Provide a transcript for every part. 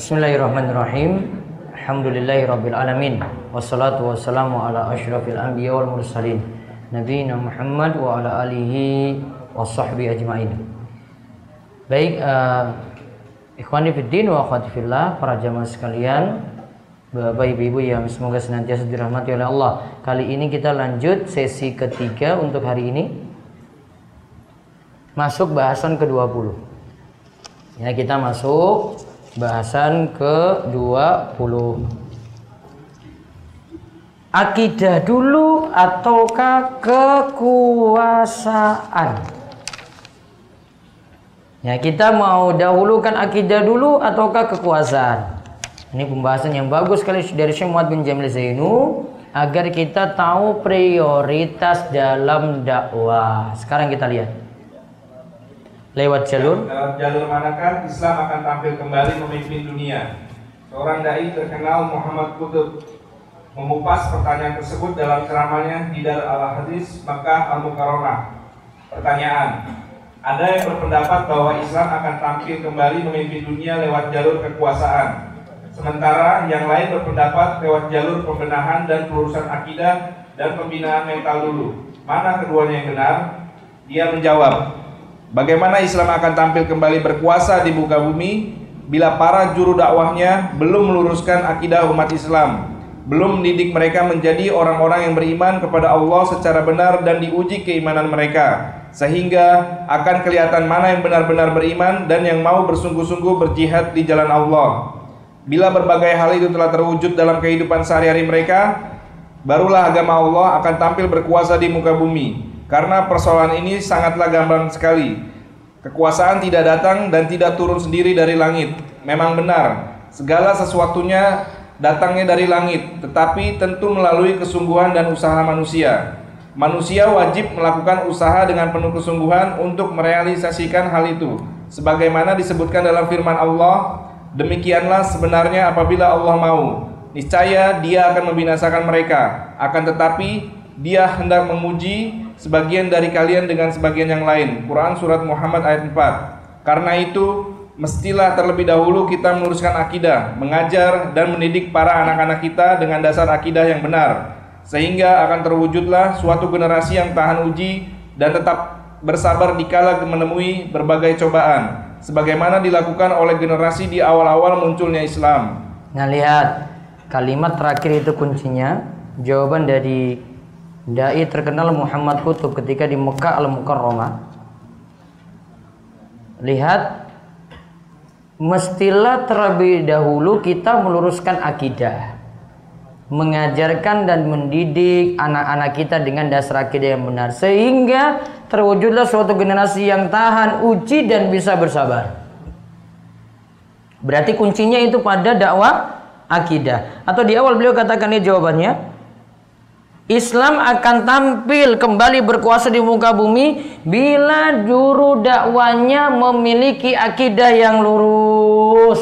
Bismillahirrahmanirrahim. Alhamdulillahirabbil alamin. Wassalatu wassalamu ala asyrafil anbiya wal mursalin. Nabiina Muhammad wa ala alihi washabbi ajmain. Baik, uh, ikhwani fiddin wa akhwati fillah, para jamaah sekalian, Bapak Ibu yang semoga senantiasa dirahmati oleh Allah. Kali ini kita lanjut sesi ketiga untuk hari ini. Masuk bahasan ke-20. Ya, kita masuk Bahasan ke-20 Akidah dulu ataukah kekuasaan? Ya, kita mau dahulukan akidah dulu ataukah kekuasaan? Ini pembahasan yang bagus sekali dari Syekh Muhammad bin Jamil Zainu agar kita tahu prioritas dalam dakwah. Sekarang kita lihat lewat jalur. Dalam jalur manakah Islam akan tampil kembali memimpin dunia? Seorang dai terkenal Muhammad Qutb mengupas pertanyaan tersebut dalam ceramahnya di Dar al Hadis Makkah Al Mukarramah. Pertanyaan ada yang berpendapat bahwa Islam akan tampil kembali memimpin dunia lewat jalur kekuasaan? Sementara yang lain berpendapat lewat jalur pembenahan dan pelurusan akidah dan pembinaan mental dulu. Mana keduanya yang benar? Dia menjawab Bagaimana Islam akan tampil kembali berkuasa di muka bumi bila para juru dakwahnya belum meluruskan akidah umat Islam, belum mendidik mereka menjadi orang-orang yang beriman kepada Allah secara benar dan diuji keimanan mereka, sehingga akan kelihatan mana yang benar-benar beriman dan yang mau bersungguh-sungguh berjihad di jalan Allah. Bila berbagai hal itu telah terwujud dalam kehidupan sehari-hari mereka, barulah agama Allah akan tampil berkuasa di muka bumi karena persoalan ini sangatlah gampang sekali. Kekuasaan tidak datang dan tidak turun sendiri dari langit. Memang benar, segala sesuatunya datangnya dari langit, tetapi tentu melalui kesungguhan dan usaha manusia. Manusia wajib melakukan usaha dengan penuh kesungguhan untuk merealisasikan hal itu. Sebagaimana disebutkan dalam firman Allah, demikianlah sebenarnya apabila Allah mau. Niscaya dia akan membinasakan mereka. Akan tetapi dia hendak memuji sebagian dari kalian dengan sebagian yang lain. Quran surat Muhammad ayat 4. Karena itu mestilah terlebih dahulu kita meluruskan akidah, mengajar dan mendidik para anak-anak kita dengan dasar akidah yang benar sehingga akan terwujudlah suatu generasi yang tahan uji dan tetap bersabar dikala menemui berbagai cobaan sebagaimana dilakukan oleh generasi di awal-awal munculnya Islam. Nah, lihat kalimat terakhir itu kuncinya jawaban dari Dai terkenal Muhammad Kutub ketika di Mekah Al-Mukarramah. Lihat mestilah terlebih dahulu kita meluruskan akidah. Mengajarkan dan mendidik anak-anak kita dengan dasar akidah yang benar sehingga terwujudlah suatu generasi yang tahan uji dan bisa bersabar. Berarti kuncinya itu pada dakwah akidah. Atau di awal beliau katakan ini jawabannya, Islam akan tampil kembali berkuasa di muka bumi bila juru dakwanya memiliki akidah yang lurus.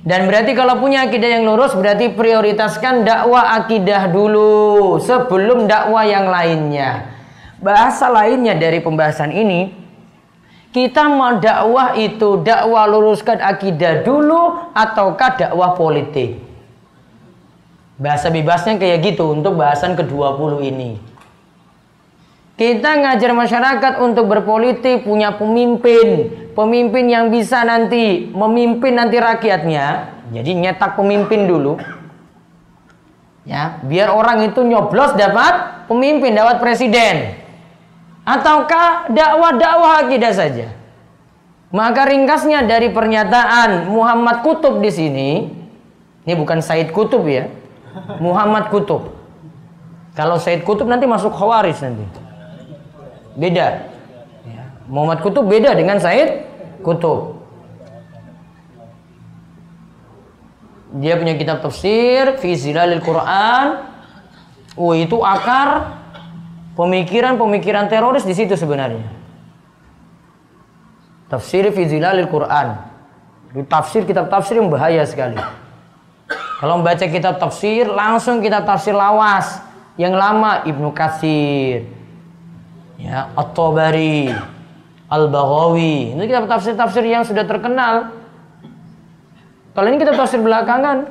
Dan berarti kalau punya akidah yang lurus berarti prioritaskan dakwah akidah dulu sebelum dakwah yang lainnya. Bahasa lainnya dari pembahasan ini kita mau dakwah itu dakwah luruskan akidah dulu ataukah dakwah politik? Bahasa bebasnya kayak gitu untuk bahasan ke-20 ini. Kita ngajar masyarakat untuk berpolitik, punya pemimpin. Pemimpin yang bisa nanti memimpin nanti rakyatnya. Jadi nyetak pemimpin dulu. Ya, biar orang itu nyoblos dapat pemimpin, dapat presiden. Ataukah dakwah-dakwah akidah saja. Maka ringkasnya dari pernyataan Muhammad Kutub di sini, ini bukan Said Kutub ya, Muhammad Kutub. Kalau Said Kutub nanti masuk Khawaris nanti. Beda. Ya. Muhammad Kutub beda dengan Said Kutub. Dia punya kitab tafsir, fi zilalil Quran. Oh, itu akar pemikiran-pemikiran teroris di situ sebenarnya. Tafsir fi zilalil Quran. Itu tafsir kitab tafsir yang bahaya sekali. Kalau membaca kitab tafsir, langsung kita tafsir lawas yang lama Ibnu Katsir, ya, At-Tabari, Al-Baghawi. Ini kitab tafsir-tafsir yang sudah terkenal. Kalau ini kita tafsir belakangan,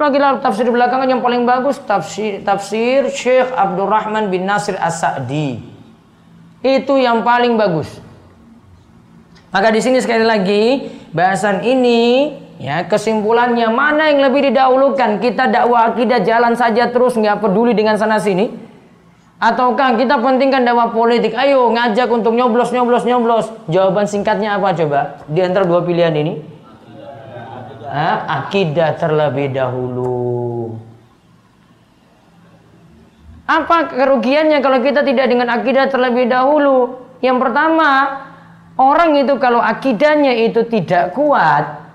lagi tafsir belakangan yang paling bagus tafsir tafsir Syekh Abdurrahman bin Nasir As-Sa'di. Itu yang paling bagus. Maka di sini sekali lagi bahasan ini ya kesimpulannya mana yang lebih didahulukan? Kita dakwah akidah jalan saja terus nggak peduli dengan sana sini? Ataukah kita pentingkan dakwah politik? Ayo ngajak untuk nyoblos nyoblos nyoblos. Jawaban singkatnya apa coba? Di antara dua pilihan ini? Ha? akidah terlebih dahulu. Apa kerugiannya kalau kita tidak dengan akidah terlebih dahulu? Yang pertama Orang itu kalau akidahnya itu tidak kuat,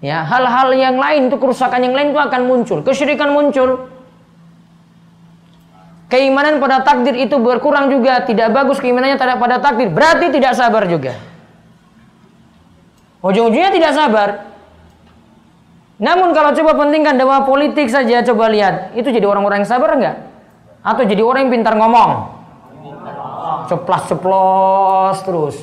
ya hal-hal yang lain itu kerusakan yang lain itu akan muncul, kesyirikan muncul. Keimanan pada takdir itu berkurang juga, tidak bagus keimanannya pada takdir, berarti tidak sabar juga. Ujung-ujungnya tidak sabar. Namun kalau coba pentingkan dakwah politik saja, coba lihat, itu jadi orang-orang yang sabar enggak? Atau jadi orang yang pintar ngomong? Ceplas-ceplos terus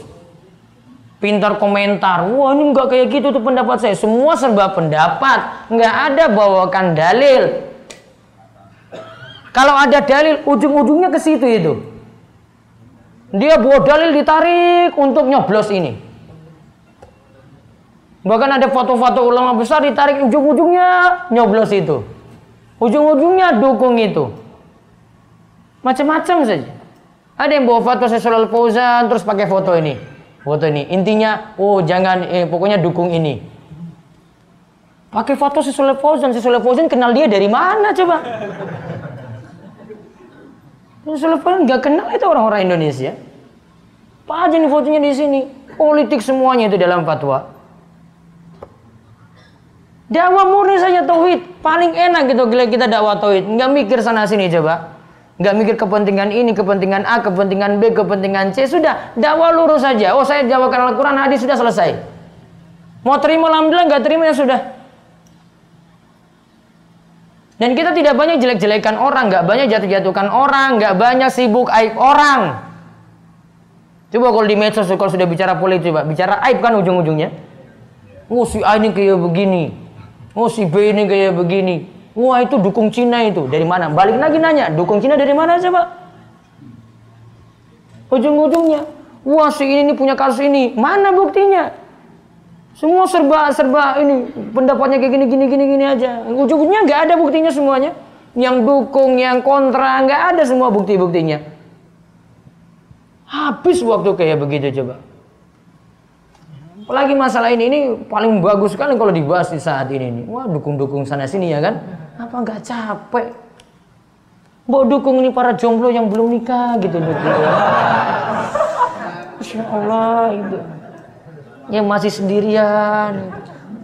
pintar komentar. Wah ini nggak kayak gitu tuh pendapat saya. Semua serba pendapat, nggak ada bawakan dalil. Kalau ada dalil, ujung-ujungnya ke situ itu. Dia bawa dalil ditarik untuk nyoblos ini. Bahkan ada foto-foto ulama besar ditarik ujung-ujungnya nyoblos itu. Ujung-ujungnya dukung itu. Macam-macam saja. Ada yang bawa foto Syaikh Fauzan terus pakai foto ini foto ini. Intinya, oh jangan, eh, pokoknya dukung ini. Pakai foto si Soleh Fauzan, si Soleh Fauzan kenal dia dari mana coba? Si Soleh Fauzan nggak kenal itu orang-orang Indonesia. Apa aja nih fotonya di sini? Politik semuanya itu dalam fatwa. Dakwah murni saja tauhid, paling enak gitu kita dakwah tauhid, nggak mikir sana sini coba. Nggak mikir kepentingan ini, kepentingan A, kepentingan B, kepentingan C. Sudah, dakwah lurus saja. Oh saya jawabkan Al-Quran, hadis sudah selesai. Mau terima alhamdulillah, nggak terima ya sudah. Dan kita tidak banyak jelek-jelekan orang, nggak banyak jatuh-jatuhkan orang, nggak banyak sibuk aib orang. Coba kalau di medsos kalau sudah bicara politik, coba bicara aib kan ujung-ujungnya. Oh si A ini kayak begini, oh si B ini kayak begini. Wah itu dukung Cina itu dari mana? Balik lagi nanya, dukung Cina dari mana coba? Ujung-ujungnya, wah si ini punya kasus ini, mana buktinya? Semua serba serba ini pendapatnya kayak gini gini gini gini aja. Ujung-ujungnya nggak ada buktinya semuanya. Yang dukung, yang kontra, nggak ada semua bukti-buktinya. Habis waktu kayak begitu coba. Apalagi masalah ini ini paling bagus sekali kalau dibahas di saat ini. Wah dukung-dukung sana sini ya kan? Apa nggak capek? Mau dukung ini para jomblo yang belum nikah gitu dukung. Insya Allah itu. Yang masih sendirian,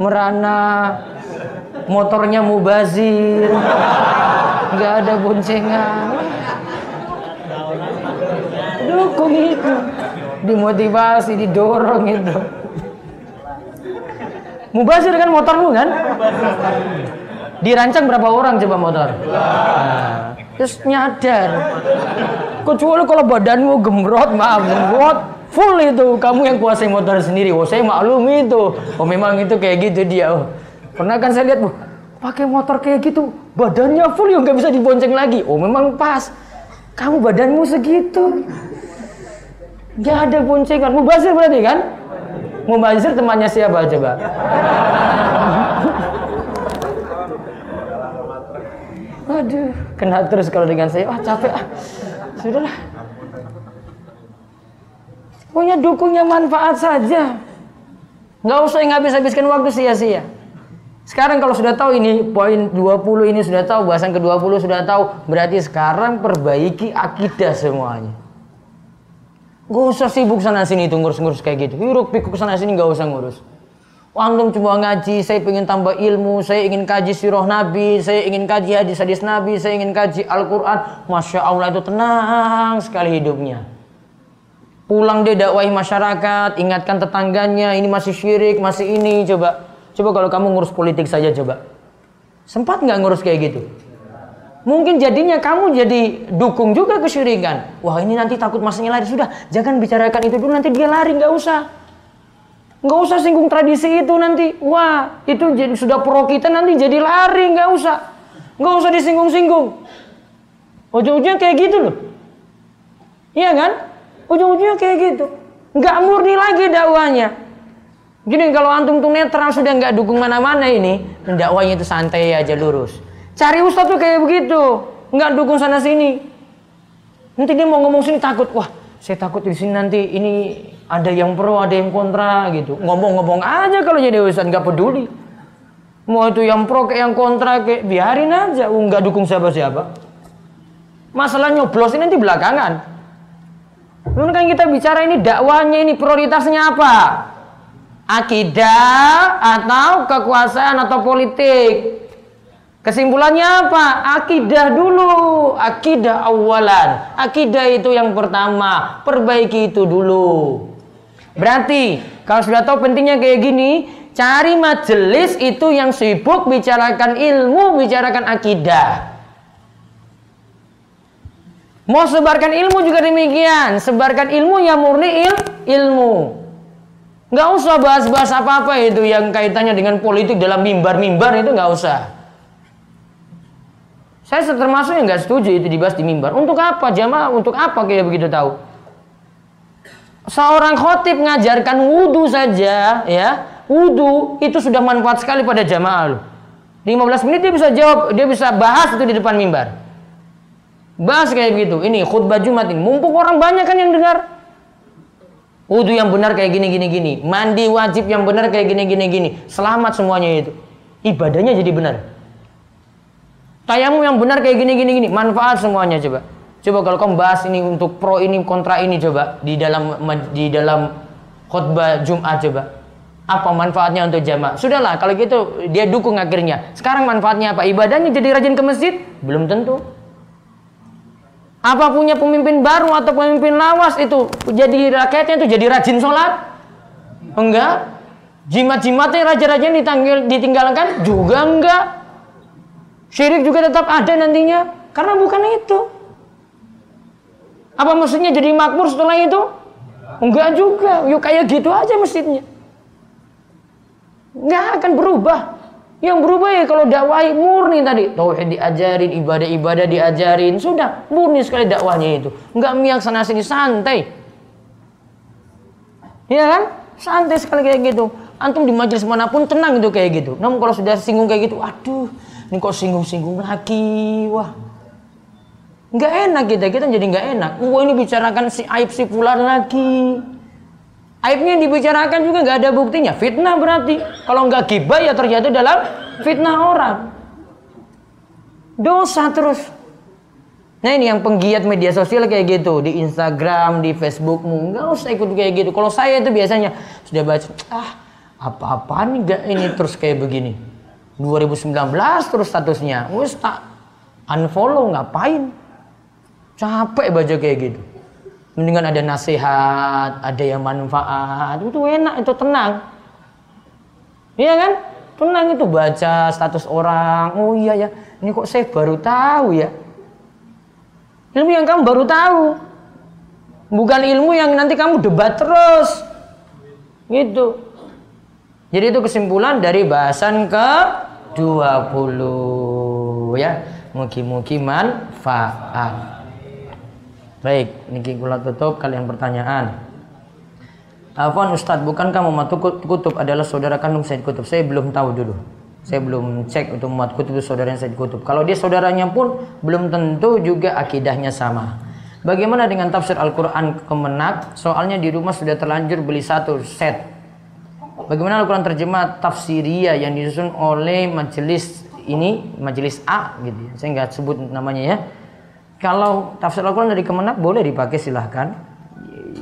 merana, motornya mubazir, nggak ada boncengan. Dukung itu, dimotivasi, didorong itu. Mubazir kan motormu kan? Dirancang berapa orang coba motor? Nah, terus nyadar. Kecuali kalau badanmu gemrot, maaf gemrot, full itu kamu yang kuasai motor sendiri. Oh saya maklum itu. Oh memang itu kayak gitu dia. Oh, pernah kan saya lihat bu, pakai motor kayak gitu, badannya full yang nggak bisa dibonceng lagi. Oh memang pas. Kamu badanmu segitu. Gak ada boncengan. Mubazir berarti kan? Mubazir temannya siapa coba? Aduh, kena terus kalau dengan saya. Wah, capek ah. Sudahlah. Punya dukungnya manfaat saja. Nggak usah ngabis-habiskan waktu sia-sia. Sekarang kalau sudah tahu ini poin 20 ini sudah tahu, bahasan ke-20 sudah tahu, berarti sekarang perbaiki akidah semuanya. Gak usah sibuk sana sini itu ngurus-ngurus kayak gitu. Hiruk pikuk sana sini gak usah ngurus. Antum cuma ngaji, saya ingin tambah ilmu, saya ingin kaji sirah Nabi, saya ingin kaji hadis-hadis Nabi, saya ingin kaji Al-Quran. Masya Allah itu tenang sekali hidupnya. Pulang dia dakwahi masyarakat, ingatkan tetangganya, ini masih syirik, masih ini, coba. Coba kalau kamu ngurus politik saja coba. Sempat nggak ngurus kayak gitu? Mungkin jadinya kamu jadi dukung juga kesyirikan. Wah ini nanti takut masanya lari. Sudah, jangan bicarakan itu dulu, nanti dia lari, nggak usah. Nggak usah singgung tradisi itu nanti. Wah, itu jadi, sudah pro kita nanti jadi lari, nggak usah. Nggak usah disinggung-singgung. Ujung-ujungnya kayak gitu loh. Iya kan? Ujung-ujungnya kayak gitu. Nggak murni lagi dakwanya. Jadi kalau antum tuh netral sudah nggak dukung mana-mana ini, dakwanya itu santai aja lurus. Cari ustadz tuh kayak begitu, nggak dukung sana sini. Nanti dia mau ngomong sini takut, wah saya takut di sini nanti ini ada yang pro, ada yang kontra gitu. Ngomong-ngomong aja kalau jadi ustadz nggak peduli. Mau itu yang pro kayak yang kontra kayak biarin aja, nggak dukung siapa-siapa. Masalah nyoblos ini nanti belakangan. Lalu kan kita bicara ini dakwahnya ini prioritasnya apa? Akidah atau kekuasaan atau politik? Kesimpulannya apa? Akidah dulu, akidah awalan. Akidah itu yang pertama, perbaiki itu dulu. Berarti kalau sudah tahu pentingnya kayak gini, cari majelis itu yang sibuk bicarakan ilmu, bicarakan akidah. Mau sebarkan ilmu juga demikian. Sebarkan ilmu yang murni il, ilmu. Nggak usah bahas-bahas apa-apa itu yang kaitannya dengan politik dalam mimbar-mimbar itu nggak usah. Saya termasuk yang nggak setuju itu dibahas di mimbar. Untuk apa jamaah? Untuk apa kayak begitu tahu? Seorang khotib ngajarkan wudhu saja, ya, wudhu itu sudah manfaat sekali pada jamaah lu. 15 menit dia bisa jawab, dia bisa bahas itu di depan mimbar. Bahas kayak gitu. Ini khutbah Jumat ini. Mumpung orang banyak kan yang dengar. Wudhu yang benar kayak gini gini gini. Mandi wajib yang benar kayak gini gini gini. Selamat semuanya itu. Ibadahnya jadi benar. Tayamu yang benar kayak gini gini gini. Manfaat semuanya coba. Coba kalau kamu bahas ini untuk pro ini kontra ini coba di dalam di dalam khutbah Jumat coba. Apa manfaatnya untuk jamaah? Sudahlah kalau gitu dia dukung akhirnya. Sekarang manfaatnya apa? Ibadahnya jadi rajin ke masjid? Belum tentu. Apa punya pemimpin baru atau pemimpin lawas itu jadi rakyatnya itu jadi rajin sholat? Enggak. Jimat-jimatnya raja-raja ditinggal, ditinggalkan juga enggak. Syirik juga tetap ada nantinya karena bukan itu. Apa maksudnya jadi makmur setelah itu? Enggak juga. Yuk kayak gitu aja masjidnya. Enggak akan berubah. Yang berubah ya kalau dakwah murni tadi. Tauhid diajarin, ibadah-ibadah diajarin. Sudah, murni sekali dakwahnya itu. Enggak miang sana sini, santai. Iya kan? Santai sekali kayak gitu. Antum di majelis mana pun tenang itu kayak gitu. Namun kalau sudah singgung kayak gitu, aduh, ini kok singgung-singgung lagi. Wah. Enggak enak kita, kita jadi enggak enak. Wah ini bicarakan si aib si pular lagi. Aibnya dibicarakan juga nggak ada buktinya. Fitnah berarti. Kalau nggak gibah ya terjatuh dalam fitnah orang. Dosa terus. Nah ini yang penggiat media sosial kayak gitu. Di Instagram, di Facebookmu. Nggak usah ikut kayak gitu. Kalau saya itu biasanya sudah baca. Ah apa-apa nih gak ini terus kayak begini. 2019 terus statusnya. Wes tak unfollow ngapain. Capek baca kayak gitu. Mendingan ada nasihat, ada yang manfaat. Itu enak, itu tenang. Iya kan? Tenang itu baca status orang. Oh iya ya, ini kok saya baru tahu ya. Ilmu yang kamu baru tahu. Bukan ilmu yang nanti kamu debat terus. Gitu. Jadi itu kesimpulan dari bahasan ke 20 ya. Mugi-mugi manfaat. Baik, niki kula tutup kalian pertanyaan. Afwan Ustadz, bukankah Muhammad Kutub adalah saudara kandung Said Kutub? Saya belum tahu dulu. Saya belum cek untuk Muhammad Kutub itu saudaranya Said Kutub. Kalau dia saudaranya pun belum tentu juga akidahnya sama. Bagaimana dengan tafsir Al-Quran kemenak? Soalnya di rumah sudah terlanjur beli satu set. Bagaimana Al-Quran terjemah tafsiria yang disusun oleh majelis ini, majelis A gitu. ya. Saya nggak sebut namanya ya kalau tafsir Al-Quran dari Kemenak boleh dipakai silahkan.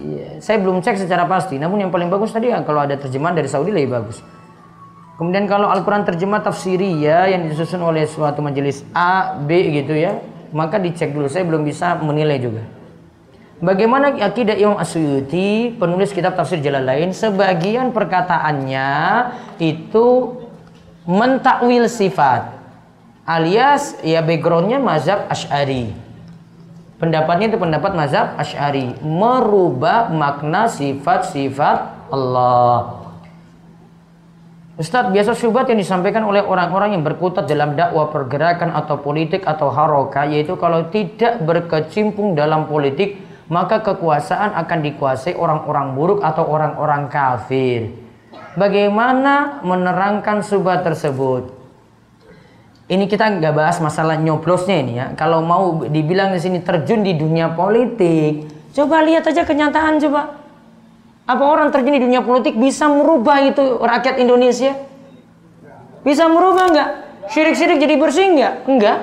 Ya, saya belum cek secara pasti. Namun yang paling bagus tadi ya, kalau ada terjemahan dari Saudi lebih bagus. Kemudian kalau Al-Quran terjemah tafsiri ya yang disusun oleh suatu majelis A, B gitu ya. Maka dicek dulu. Saya belum bisa menilai juga. Bagaimana akidah Imam Asyuti, penulis kitab tafsir jalan lain, sebagian perkataannya itu mentakwil sifat alias ya backgroundnya mazhab Ash'ari Pendapatnya itu pendapat mazhab Ash'ari merubah makna sifat-sifat Allah. Ustadz, biasa syubhat yang disampaikan oleh orang-orang yang berkutat dalam dakwah pergerakan atau politik atau haroka, yaitu kalau tidak berkecimpung dalam politik, maka kekuasaan akan dikuasai orang-orang buruk atau orang-orang kafir. Bagaimana menerangkan syubhat tersebut? Ini kita nggak bahas masalah nyoblosnya ini ya. Kalau mau dibilang di sini terjun di dunia politik, coba lihat aja kenyataan coba. Apa orang terjun di dunia politik bisa merubah itu rakyat Indonesia? Bisa merubah nggak? Syirik-syirik jadi bersih nggak? Enggak.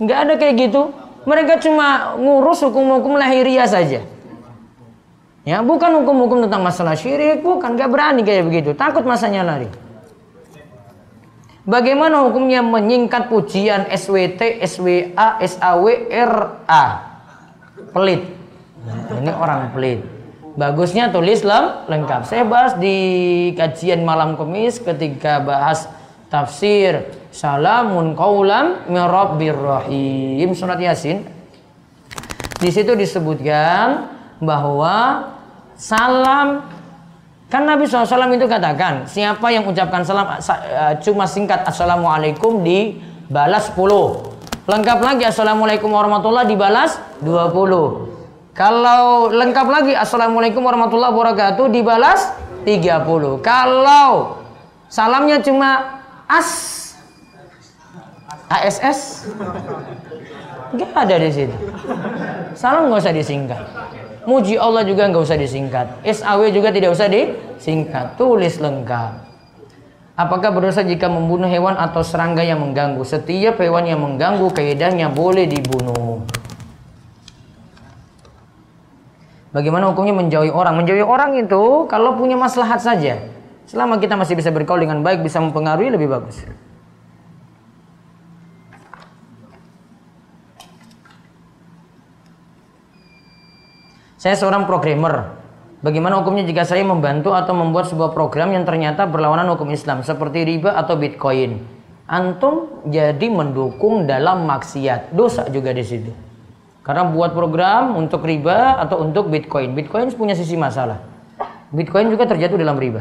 Nggak ada kayak gitu. Mereka cuma ngurus hukum-hukum lahiriah saja. Ya, bukan hukum-hukum tentang masalah syirik, bukan nggak berani kayak begitu. Takut masanya lari. Bagaimana hukumnya menyingkat pujian SWT, SWA, SAW, RA? Pelit. Nah, ini orang pelit. Bagusnya tulis lengkap. Saya bahas di kajian malam kemis ketika bahas tafsir salamun qaulam mirabbir rahim surat yasin. Di situ disebutkan bahwa salam kan Nabi SAW itu katakan siapa yang ucapkan salam uh, cuma singkat assalamualaikum dibalas 10 lengkap lagi assalamualaikum warahmatullah dibalas 20 kalau lengkap lagi Assalamualaikum warahmatullahi wabarakatuh dibalas 30. Kalau salamnya cuma as ASS nggak ada di situ. Salam nggak usah disingkat. Muji Allah juga nggak usah disingkat. SAW juga tidak usah disingkat. Tulis lengkap. Apakah berdosa jika membunuh hewan atau serangga yang mengganggu? Setiap hewan yang mengganggu kaidahnya boleh dibunuh. Bagaimana hukumnya menjauhi orang? Menjauhi orang itu kalau punya maslahat saja. Selama kita masih bisa berkaul dengan baik, bisa mempengaruhi lebih bagus. Saya seorang programmer. Bagaimana hukumnya jika saya membantu atau membuat sebuah program yang ternyata berlawanan hukum Islam seperti riba atau bitcoin? Antum jadi mendukung dalam maksiat. Dosa juga di situ. Karena buat program untuk riba atau untuk Bitcoin. Bitcoin punya sisi masalah. Bitcoin juga terjatuh dalam riba.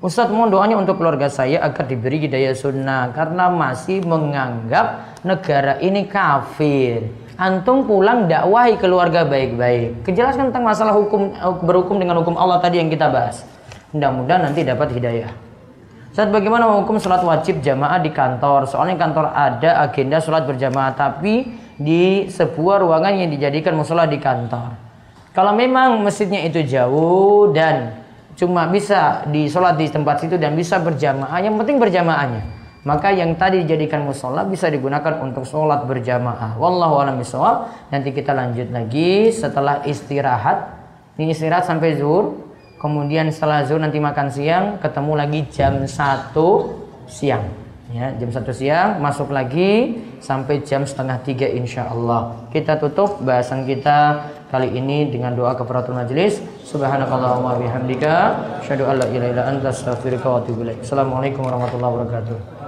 Ustadz mohon doanya untuk keluarga saya agar diberi hidayah sunnah karena masih menganggap negara ini kafir. Antum pulang dakwahi keluarga baik-baik. Kejelaskan tentang masalah hukum berhukum dengan hukum Allah tadi yang kita bahas. Mudah-mudahan nanti dapat hidayah. Saat bagaimana hukum sholat wajib jamaah di kantor? Soalnya kantor ada agenda sholat berjamaah tapi di sebuah ruangan yang dijadikan musola di kantor. Kalau memang masjidnya itu jauh dan cuma bisa disolat di tempat situ dan bisa berjamaah, yang penting berjamaahnya. Maka yang tadi dijadikan musola bisa digunakan untuk sholat berjamaah. Wallahu a'lam. Nanti kita lanjut lagi setelah istirahat. Ini istirahat sampai zuhur. Kemudian setelah zuhur nanti makan siang, ketemu lagi jam 1 siang ya jam satu siang masuk lagi sampai jam setengah tiga insya Allah kita tutup bahasan kita kali ini dengan doa kefaratul majelis subhanakallahumma bihamdika syadu alla ilaha illa anta wa atubu assalamualaikum warahmatullahi wabarakatuh